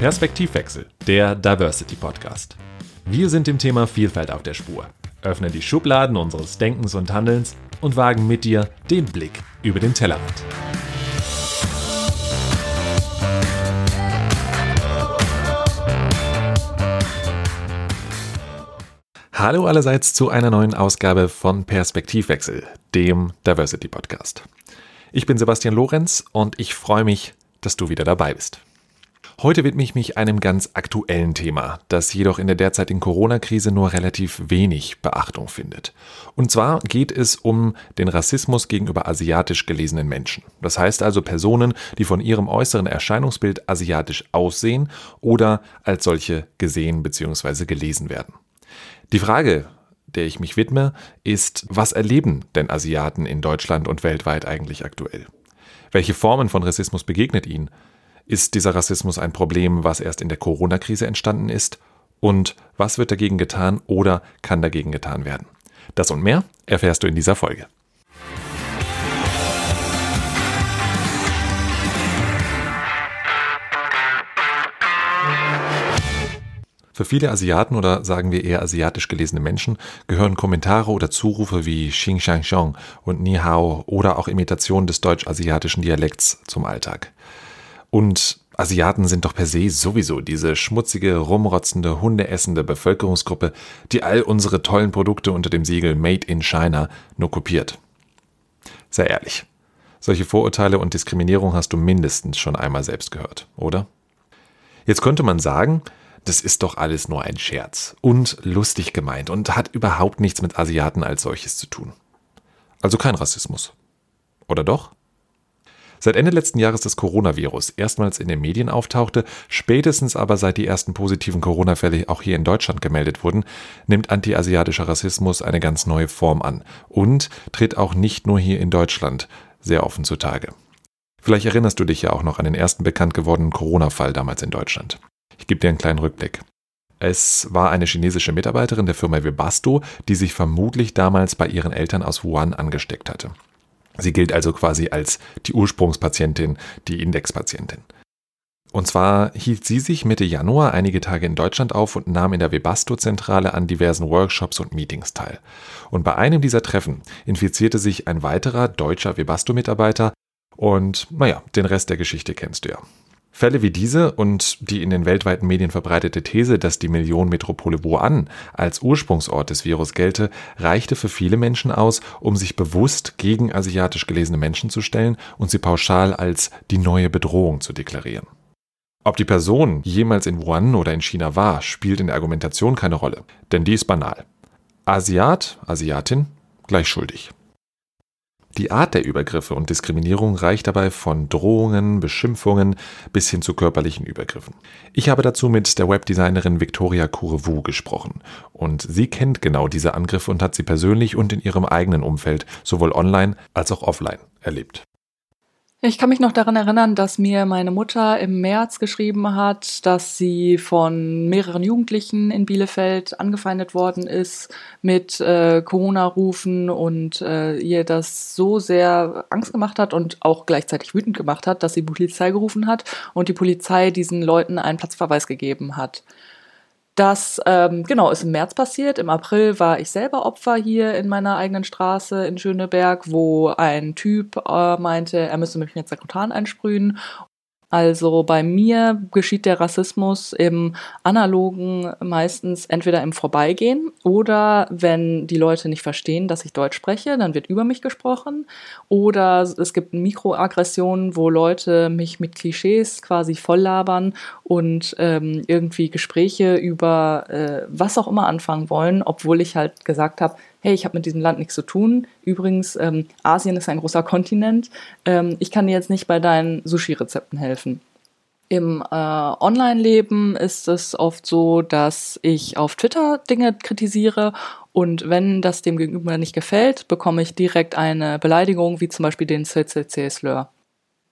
Perspektivwechsel, der Diversity Podcast. Wir sind dem Thema Vielfalt auf der Spur, öffnen die Schubladen unseres Denkens und Handelns und wagen mit dir den Blick über den Tellerrand. Hallo allerseits zu einer neuen Ausgabe von Perspektivwechsel, dem Diversity Podcast. Ich bin Sebastian Lorenz und ich freue mich, dass du wieder dabei bist. Heute widme ich mich einem ganz aktuellen Thema, das jedoch in der derzeitigen Corona-Krise nur relativ wenig Beachtung findet. Und zwar geht es um den Rassismus gegenüber asiatisch gelesenen Menschen. Das heißt also Personen, die von ihrem äußeren Erscheinungsbild asiatisch aussehen oder als solche gesehen bzw. gelesen werden. Die Frage, der ich mich widme, ist, was erleben denn Asiaten in Deutschland und weltweit eigentlich aktuell? Welche Formen von Rassismus begegnet ihnen? Ist dieser Rassismus ein Problem, was erst in der Corona-Krise entstanden ist? Und was wird dagegen getan oder kann dagegen getan werden? Das und mehr erfährst du in dieser Folge. Für viele Asiaten oder sagen wir eher asiatisch gelesene Menschen gehören Kommentare oder Zurufe wie Xing Shang Xiong und Ni Hao oder auch Imitationen des deutsch-asiatischen Dialekts zum Alltag. Und Asiaten sind doch per se sowieso diese schmutzige, rumrotzende, hundeessende Bevölkerungsgruppe, die all unsere tollen Produkte unter dem Siegel Made in China nur kopiert. Sei ehrlich. Solche Vorurteile und Diskriminierung hast du mindestens schon einmal selbst gehört, oder? Jetzt könnte man sagen, das ist doch alles nur ein Scherz und lustig gemeint und hat überhaupt nichts mit Asiaten als solches zu tun. Also kein Rassismus. Oder doch? Seit Ende letzten Jahres das Coronavirus erstmals in den Medien auftauchte, spätestens aber seit die ersten positiven Corona-Fälle auch hier in Deutschland gemeldet wurden, nimmt antiasiatischer Rassismus eine ganz neue Form an und tritt auch nicht nur hier in Deutschland sehr offen zutage. Vielleicht erinnerst du dich ja auch noch an den ersten bekannt gewordenen Corona-Fall damals in Deutschland. Ich gebe dir einen kleinen Rückblick. Es war eine chinesische Mitarbeiterin der Firma Webasto, die sich vermutlich damals bei ihren Eltern aus Wuhan angesteckt hatte. Sie gilt also quasi als die Ursprungspatientin, die Indexpatientin. Und zwar hielt sie sich Mitte Januar einige Tage in Deutschland auf und nahm in der Webasto-Zentrale an diversen Workshops und Meetings teil. Und bei einem dieser Treffen infizierte sich ein weiterer deutscher Webasto-Mitarbeiter und naja, den Rest der Geschichte kennst du ja. Fälle wie diese und die in den weltweiten Medien verbreitete These, dass die Millionenmetropole Wuhan als Ursprungsort des Virus gelte, reichte für viele Menschen aus, um sich bewusst gegen asiatisch gelesene Menschen zu stellen und sie pauschal als die neue Bedrohung zu deklarieren. Ob die Person jemals in Wuhan oder in China war, spielt in der Argumentation keine Rolle, denn die ist banal. Asiat, Asiatin, gleich schuldig. Die Art der Übergriffe und Diskriminierung reicht dabei von Drohungen, Beschimpfungen bis hin zu körperlichen Übergriffen. Ich habe dazu mit der Webdesignerin Victoria Kurewu gesprochen und sie kennt genau diese Angriffe und hat sie persönlich und in ihrem eigenen Umfeld sowohl online als auch offline erlebt. Ich kann mich noch daran erinnern, dass mir meine Mutter im März geschrieben hat, dass sie von mehreren Jugendlichen in Bielefeld angefeindet worden ist mit äh, Corona-Rufen und äh, ihr das so sehr Angst gemacht hat und auch gleichzeitig wütend gemacht hat, dass sie Polizei gerufen hat und die Polizei diesen Leuten einen Platzverweis gegeben hat. Das ähm, genau ist im März passiert. Im April war ich selber Opfer hier in meiner eigenen Straße in Schöneberg, wo ein Typ äh, meinte, er müsse mich mit Sakrotan einsprühen also bei mir geschieht der Rassismus im analogen meistens entweder im Vorbeigehen oder wenn die Leute nicht verstehen, dass ich Deutsch spreche, dann wird über mich gesprochen. Oder es gibt Mikroaggressionen, wo Leute mich mit Klischees quasi volllabern und ähm, irgendwie Gespräche über äh, was auch immer anfangen wollen, obwohl ich halt gesagt habe, hey, ich habe mit diesem Land nichts zu tun. Übrigens, ähm, Asien ist ein großer Kontinent. Ähm, ich kann dir jetzt nicht bei deinen Sushi-Rezepten helfen. Im äh, Online-Leben ist es oft so, dass ich auf Twitter Dinge kritisiere und wenn das dem Gegenüber nicht gefällt, bekomme ich direkt eine Beleidigung, wie zum Beispiel den CCC-Slur.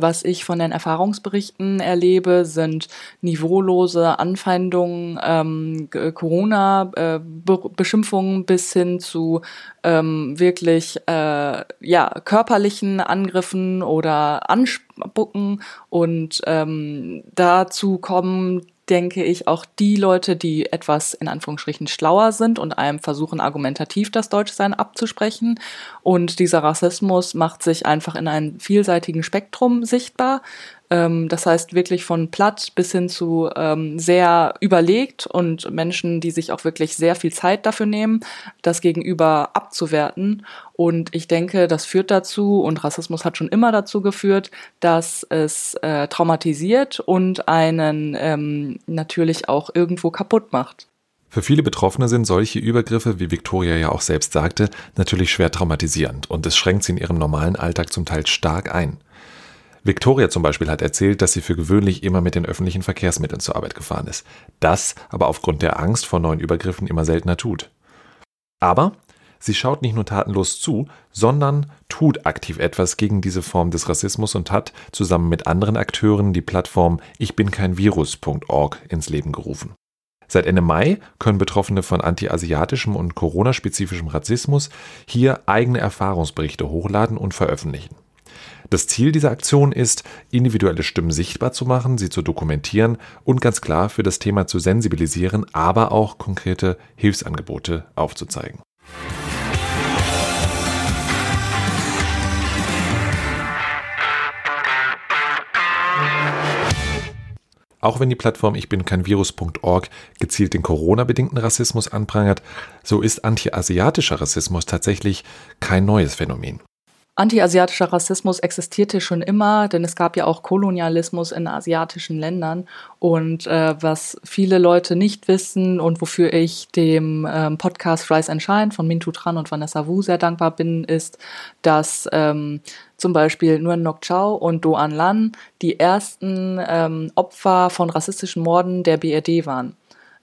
Was ich von den Erfahrungsberichten erlebe, sind niveaulose Anfeindungen, ähm, Corona-Beschimpfungen äh, bis hin zu ähm, wirklich äh, ja, körperlichen Angriffen oder Anspucken. Und ähm, dazu kommen denke ich, auch die Leute, die etwas in Anführungsstrichen schlauer sind und einem versuchen, argumentativ das Deutschsein abzusprechen. Und dieser Rassismus macht sich einfach in einem vielseitigen Spektrum sichtbar. Ähm, das heißt wirklich von platt bis hin zu ähm, sehr überlegt und Menschen, die sich auch wirklich sehr viel Zeit dafür nehmen, das Gegenüber abzuwerten. Und ich denke, das führt dazu, und Rassismus hat schon immer dazu geführt, dass es äh, traumatisiert und einen ähm, natürlich auch irgendwo kaputt macht. Für viele Betroffene sind solche Übergriffe, wie Victoria ja auch selbst sagte, natürlich schwer traumatisierend und es schränkt sie in ihrem normalen Alltag zum Teil stark ein. Victoria zum Beispiel hat erzählt, dass sie für gewöhnlich immer mit den öffentlichen Verkehrsmitteln zur Arbeit gefahren ist. Das aber aufgrund der Angst vor neuen Übergriffen immer seltener tut. Aber sie schaut nicht nur tatenlos zu, sondern tut aktiv etwas gegen diese Form des Rassismus und hat zusammen mit anderen Akteuren die Plattform Ich bin kein Virus.org ins Leben gerufen. Seit Ende Mai können Betroffene von antiasiatischem und Corona-spezifischem Rassismus hier eigene Erfahrungsberichte hochladen und veröffentlichen. Das Ziel dieser Aktion ist, individuelle Stimmen sichtbar zu machen, sie zu dokumentieren und ganz klar für das Thema zu sensibilisieren, aber auch konkrete Hilfsangebote aufzuzeigen. Auch wenn die Plattform Ich bin kein Virus.org gezielt den Corona-bedingten Rassismus anprangert, so ist antiasiatischer Rassismus tatsächlich kein neues Phänomen. Antiasiatischer Rassismus existierte schon immer, denn es gab ja auch Kolonialismus in asiatischen Ländern. Und äh, was viele Leute nicht wissen und wofür ich dem ähm, Podcast Rise and Shine von Mintu Tran und Vanessa Wu sehr dankbar bin, ist, dass ähm, zum Beispiel Nguyen Ngoc Chao und Do An Lan die ersten ähm, Opfer von rassistischen Morden der BRD waren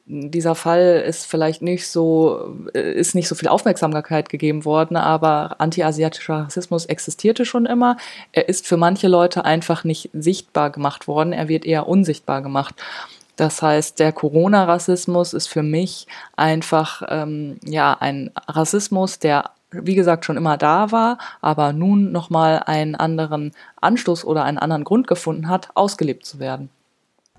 dieser Fall ist vielleicht nicht so, äh, ist nicht so viel Aufmerksamkeit gegeben worden, aber antiasiatischer Rassismus existierte schon immer. Er ist für manche Leute einfach nicht sichtbar gemacht worden. Er wird eher unsichtbar gemacht. Das heißt, der Corona-Rassismus ist für mich einfach ähm, ja ein Rassismus, der wie gesagt schon immer da war, aber nun nochmal einen anderen Anstoß oder einen anderen Grund gefunden hat, ausgelebt zu werden.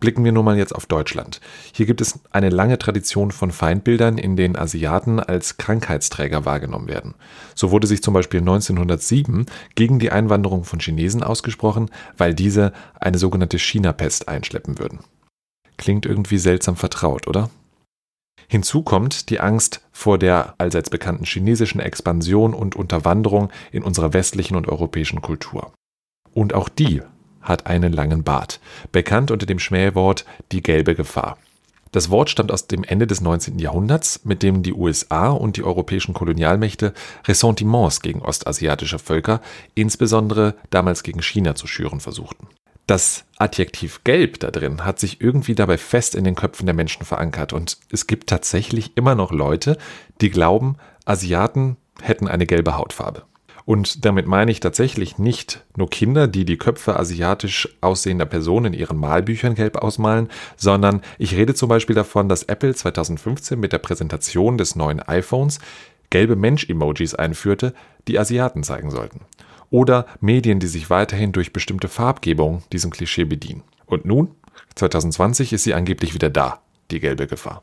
Blicken wir nun mal jetzt auf Deutschland. Hier gibt es eine lange Tradition von Feindbildern, in denen Asiaten als Krankheitsträger wahrgenommen werden. So wurde sich zum Beispiel 1907 gegen die Einwanderung von Chinesen ausgesprochen, weil diese eine sogenannte China-Pest einschleppen würden. Klingt irgendwie seltsam vertraut, oder? Hinzu kommt die Angst vor der allseits bekannten chinesischen Expansion und Unterwanderung in unserer westlichen und europäischen Kultur. Und auch die hat einen langen Bart, bekannt unter dem Schmähwort die gelbe Gefahr. Das Wort stammt aus dem Ende des 19. Jahrhunderts, mit dem die USA und die europäischen Kolonialmächte Ressentiments gegen ostasiatische Völker, insbesondere damals gegen China, zu schüren versuchten. Das Adjektiv gelb da drin hat sich irgendwie dabei fest in den Köpfen der Menschen verankert und es gibt tatsächlich immer noch Leute, die glauben, Asiaten hätten eine gelbe Hautfarbe. Und damit meine ich tatsächlich nicht nur Kinder, die die Köpfe asiatisch aussehender Personen in ihren Malbüchern gelb ausmalen, sondern ich rede zum Beispiel davon, dass Apple 2015 mit der Präsentation des neuen iPhones gelbe Mensch-Emojis einführte, die Asiaten zeigen sollten. Oder Medien, die sich weiterhin durch bestimmte Farbgebung diesem Klischee bedienen. Und nun, 2020, ist sie angeblich wieder da, die gelbe Gefahr.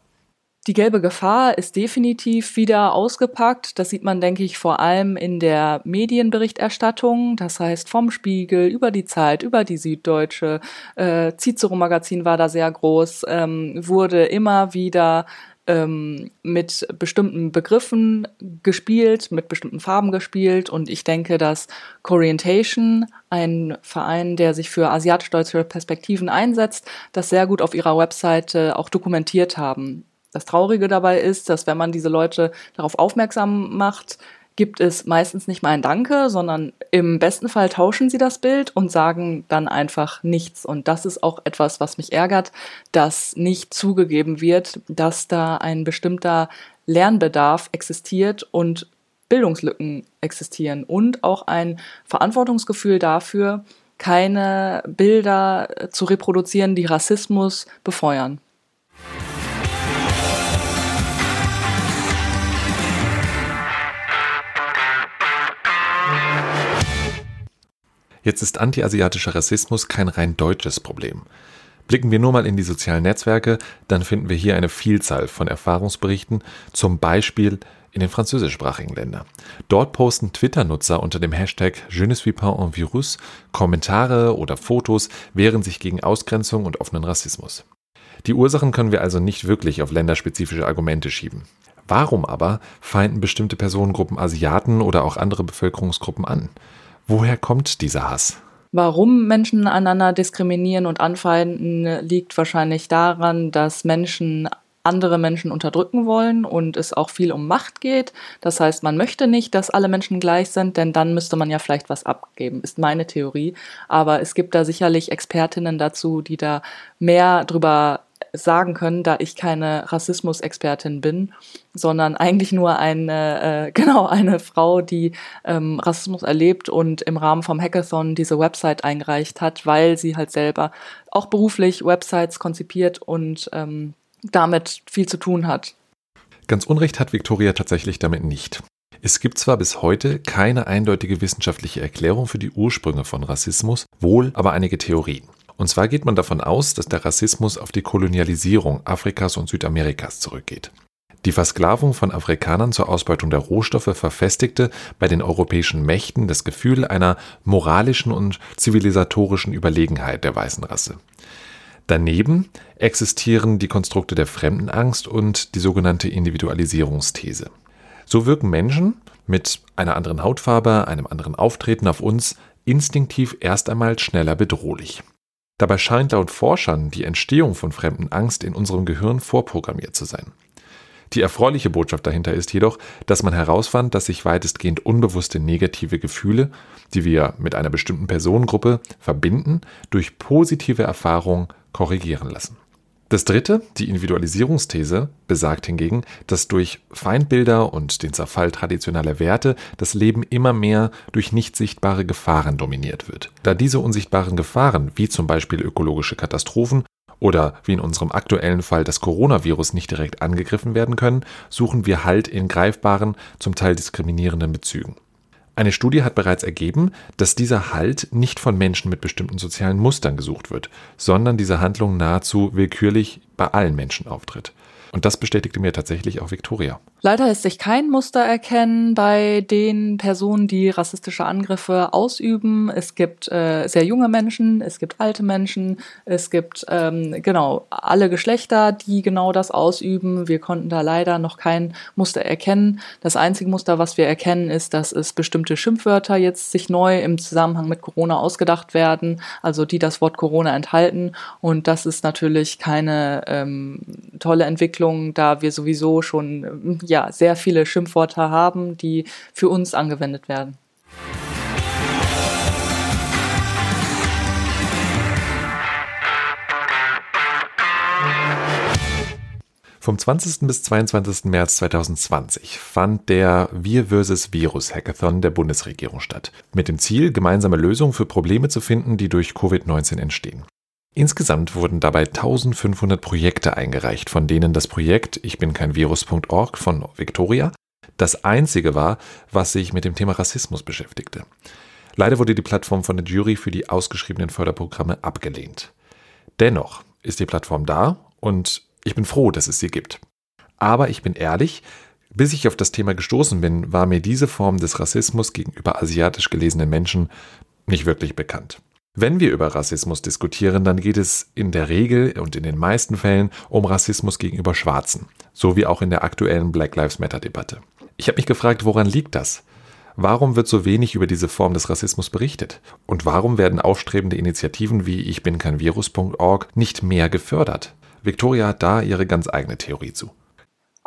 Die gelbe Gefahr ist definitiv wieder ausgepackt. Das sieht man, denke ich, vor allem in der Medienberichterstattung. Das heißt, vom Spiegel über die Zeit, über die Süddeutsche, äh, Cicero Magazin war da sehr groß, ähm, wurde immer wieder ähm, mit bestimmten Begriffen gespielt, mit bestimmten Farben gespielt. Und ich denke, dass Corientation, ein Verein, der sich für asiatisch-deutsche Perspektiven einsetzt, das sehr gut auf ihrer Webseite auch dokumentiert haben. Das Traurige dabei ist, dass wenn man diese Leute darauf aufmerksam macht, gibt es meistens nicht mal ein Danke, sondern im besten Fall tauschen sie das Bild und sagen dann einfach nichts. Und das ist auch etwas, was mich ärgert, dass nicht zugegeben wird, dass da ein bestimmter Lernbedarf existiert und Bildungslücken existieren und auch ein Verantwortungsgefühl dafür, keine Bilder zu reproduzieren, die Rassismus befeuern. Jetzt ist antiasiatischer Rassismus kein rein deutsches Problem. Blicken wir nur mal in die sozialen Netzwerke, dann finden wir hier eine Vielzahl von Erfahrungsberichten, zum Beispiel in den französischsprachigen Ländern. Dort posten Twitter-Nutzer unter dem Hashtag Je ne suis pas un virus Kommentare oder Fotos, wehren sich gegen Ausgrenzung und offenen Rassismus. Die Ursachen können wir also nicht wirklich auf länderspezifische Argumente schieben. Warum aber feinden bestimmte Personengruppen Asiaten oder auch andere Bevölkerungsgruppen an? Woher kommt dieser Hass? Warum Menschen einander diskriminieren und anfeinden, liegt wahrscheinlich daran, dass Menschen andere Menschen unterdrücken wollen und es auch viel um Macht geht. Das heißt, man möchte nicht, dass alle Menschen gleich sind, denn dann müsste man ja vielleicht was abgeben, ist meine Theorie. Aber es gibt da sicherlich Expertinnen dazu, die da mehr drüber sagen können, da ich keine Rassismusexpertin bin, sondern eigentlich nur eine, äh, genau, eine Frau, die ähm, Rassismus erlebt und im Rahmen vom Hackathon diese Website eingereicht hat, weil sie halt selber auch beruflich Websites konzipiert und ähm, damit viel zu tun hat. Ganz Unrecht hat Victoria tatsächlich damit nicht. Es gibt zwar bis heute keine eindeutige wissenschaftliche Erklärung für die Ursprünge von Rassismus, wohl aber einige Theorien. Und zwar geht man davon aus, dass der Rassismus auf die Kolonialisierung Afrikas und Südamerikas zurückgeht. Die Versklavung von Afrikanern zur Ausbeutung der Rohstoffe verfestigte bei den europäischen Mächten das Gefühl einer moralischen und zivilisatorischen Überlegenheit der weißen Rasse. Daneben existieren die Konstrukte der Fremdenangst und die sogenannte Individualisierungsthese. So wirken Menschen mit einer anderen Hautfarbe, einem anderen Auftreten auf uns instinktiv erst einmal schneller bedrohlich. Dabei scheint laut Forschern die Entstehung von Fremdenangst in unserem Gehirn vorprogrammiert zu sein. Die erfreuliche Botschaft dahinter ist jedoch, dass man herausfand, dass sich weitestgehend unbewusste negative Gefühle, die wir mit einer bestimmten Personengruppe verbinden, durch positive Erfahrungen korrigieren lassen. Das dritte, die Individualisierungsthese, besagt hingegen, dass durch Feindbilder und den Zerfall traditioneller Werte das Leben immer mehr durch nicht sichtbare Gefahren dominiert wird. Da diese unsichtbaren Gefahren, wie zum Beispiel ökologische Katastrophen oder wie in unserem aktuellen Fall das Coronavirus nicht direkt angegriffen werden können, suchen wir Halt in greifbaren, zum Teil diskriminierenden Bezügen. Eine Studie hat bereits ergeben, dass dieser Halt nicht von Menschen mit bestimmten sozialen Mustern gesucht wird, sondern diese Handlung nahezu willkürlich bei allen Menschen auftritt. Und das bestätigte mir tatsächlich auch Victoria. Leider lässt sich kein Muster erkennen bei den Personen, die rassistische Angriffe ausüben. Es gibt äh, sehr junge Menschen, es gibt alte Menschen, es gibt ähm, genau alle Geschlechter, die genau das ausüben. Wir konnten da leider noch kein Muster erkennen. Das einzige Muster, was wir erkennen, ist, dass es bestimmte Schimpfwörter jetzt sich neu im Zusammenhang mit Corona ausgedacht werden, also die das Wort Corona enthalten. Und das ist natürlich keine ähm, tolle Entwicklung Entwicklung, da wir sowieso schon ja, sehr viele Schimpfworte haben, die für uns angewendet werden. Vom 20. bis 22. März 2020 fand der Wir vs. Virus Hackathon der Bundesregierung statt, mit dem Ziel, gemeinsame Lösungen für Probleme zu finden, die durch Covid-19 entstehen. Insgesamt wurden dabei 1500 Projekte eingereicht, von denen das Projekt Ich bin kein Virus.org von Victoria das einzige war, was sich mit dem Thema Rassismus beschäftigte. Leider wurde die Plattform von der Jury für die ausgeschriebenen Förderprogramme abgelehnt. Dennoch ist die Plattform da und ich bin froh, dass es sie gibt. Aber ich bin ehrlich, bis ich auf das Thema gestoßen bin, war mir diese Form des Rassismus gegenüber asiatisch gelesenen Menschen nicht wirklich bekannt. Wenn wir über Rassismus diskutieren, dann geht es in der Regel und in den meisten Fällen um Rassismus gegenüber Schwarzen, so wie auch in der aktuellen Black Lives Matter-Debatte. Ich habe mich gefragt, woran liegt das? Warum wird so wenig über diese Form des Rassismus berichtet? Und warum werden aufstrebende Initiativen wie Ich bin kein Virus.org nicht mehr gefördert? Victoria hat da ihre ganz eigene Theorie zu.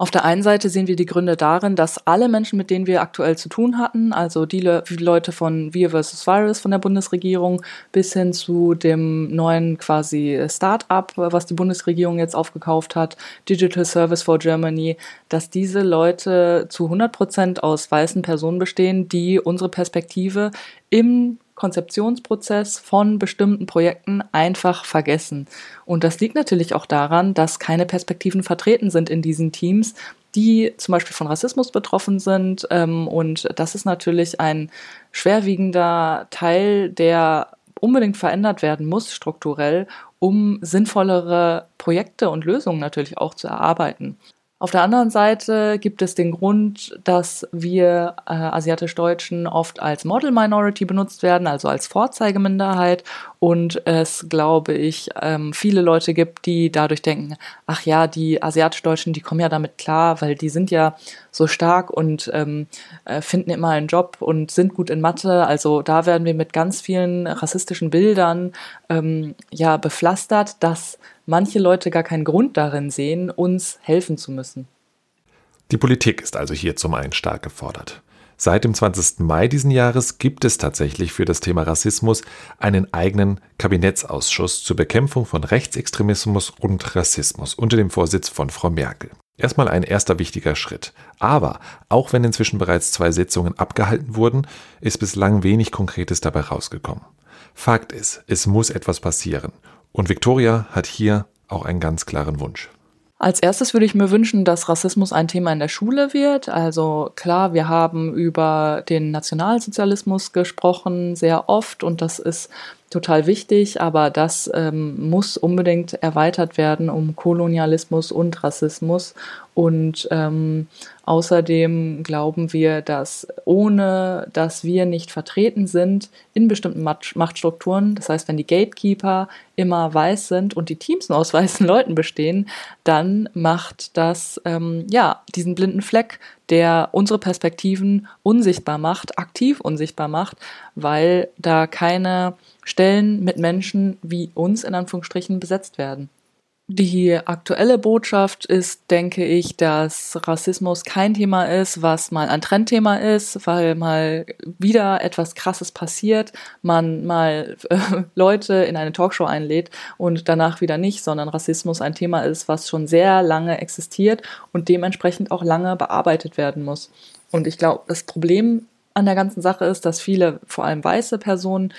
Auf der einen Seite sehen wir die Gründe darin, dass alle Menschen, mit denen wir aktuell zu tun hatten, also die Le Leute von Wir vs. Virus von der Bundesregierung bis hin zu dem neuen quasi Start-up, was die Bundesregierung jetzt aufgekauft hat, Digital Service for Germany, dass diese Leute zu 100 Prozent aus weißen Personen bestehen, die unsere Perspektive im Konzeptionsprozess von bestimmten Projekten einfach vergessen. Und das liegt natürlich auch daran, dass keine Perspektiven vertreten sind in diesen Teams, die zum Beispiel von Rassismus betroffen sind. Ähm, und das ist natürlich ein schwerwiegender Teil, der unbedingt verändert werden muss strukturell, um sinnvollere Projekte und Lösungen natürlich auch zu erarbeiten. Auf der anderen Seite gibt es den Grund, dass wir äh, asiatisch-Deutschen oft als Model Minority benutzt werden, also als Vorzeigeminderheit. Und es, glaube ich, ähm, viele Leute gibt, die dadurch denken, ach ja, die asiatisch-Deutschen, die kommen ja damit klar, weil die sind ja so stark und ähm, äh, finden immer einen Job und sind gut in Mathe. Also da werden wir mit ganz vielen rassistischen Bildern ähm, ja bepflastert, dass manche Leute gar keinen Grund darin sehen, uns helfen zu müssen. Die Politik ist also hier zum einen stark gefordert. Seit dem 20. Mai diesen Jahres gibt es tatsächlich für das Thema Rassismus einen eigenen Kabinettsausschuss zur Bekämpfung von Rechtsextremismus und Rassismus unter dem Vorsitz von Frau Merkel. Erstmal ein erster wichtiger Schritt. Aber auch wenn inzwischen bereits zwei Sitzungen abgehalten wurden, ist bislang wenig Konkretes dabei rausgekommen. Fakt ist, es muss etwas passieren. Und Victoria hat hier auch einen ganz klaren Wunsch. Als erstes würde ich mir wünschen, dass Rassismus ein Thema in der Schule wird. Also klar, wir haben über den Nationalsozialismus gesprochen, sehr oft, und das ist total wichtig, aber das ähm, muss unbedingt erweitert werden um Kolonialismus und Rassismus. Und ähm, außerdem glauben wir, dass ohne dass wir nicht vertreten sind in bestimmten Machtstrukturen, das heißt, wenn die Gatekeeper immer weiß sind und die Teams nur aus weißen Leuten bestehen, dann macht das ähm, ja diesen blinden Fleck, der unsere Perspektiven unsichtbar macht, aktiv unsichtbar macht, weil da keine Stellen mit Menschen wie uns in Anführungsstrichen besetzt werden. Die aktuelle Botschaft ist, denke ich, dass Rassismus kein Thema ist, was mal ein Trendthema ist, weil mal wieder etwas Krasses passiert, man mal äh, Leute in eine Talkshow einlädt und danach wieder nicht, sondern Rassismus ein Thema ist, was schon sehr lange existiert und dementsprechend auch lange bearbeitet werden muss. Und ich glaube, das Problem an der ganzen Sache ist, dass viele, vor allem weiße Personen,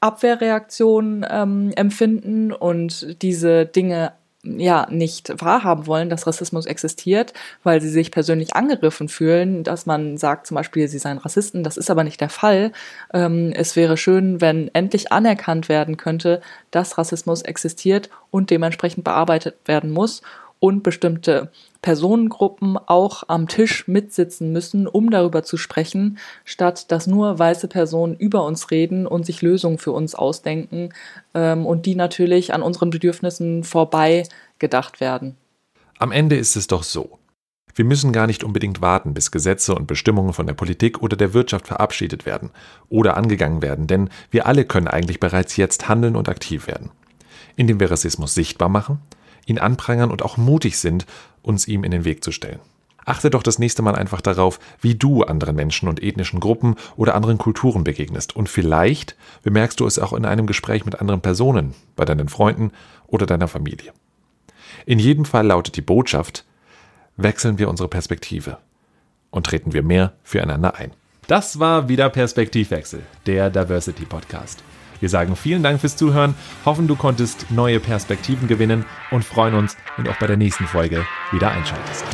Abwehrreaktionen ähm, empfinden und diese Dinge ja nicht wahrhaben wollen, dass Rassismus existiert, weil sie sich persönlich angegriffen fühlen, dass man sagt zum Beispiel, sie seien Rassisten. Das ist aber nicht der Fall. Ähm, es wäre schön, wenn endlich anerkannt werden könnte, dass Rassismus existiert und dementsprechend bearbeitet werden muss und bestimmte Personengruppen auch am Tisch mitsitzen müssen, um darüber zu sprechen, statt dass nur weiße Personen über uns reden und sich Lösungen für uns ausdenken ähm, und die natürlich an unseren Bedürfnissen vorbei gedacht werden. Am Ende ist es doch so. Wir müssen gar nicht unbedingt warten, bis Gesetze und Bestimmungen von der Politik oder der Wirtschaft verabschiedet werden oder angegangen werden, denn wir alle können eigentlich bereits jetzt handeln und aktiv werden. Indem wir Rassismus sichtbar machen, ihn anprangern und auch mutig sind, uns ihm in den Weg zu stellen. Achte doch das nächste Mal einfach darauf, wie du anderen Menschen und ethnischen Gruppen oder anderen Kulturen begegnest. Und vielleicht bemerkst du es auch in einem Gespräch mit anderen Personen, bei deinen Freunden oder deiner Familie. In jedem Fall lautet die Botschaft, wechseln wir unsere Perspektive und treten wir mehr füreinander ein. Das war wieder Perspektivwechsel, der Diversity Podcast. Wir sagen vielen Dank fürs Zuhören, hoffen du konntest neue Perspektiven gewinnen und freuen uns, wenn du auch bei der nächsten Folge wieder einschaltest.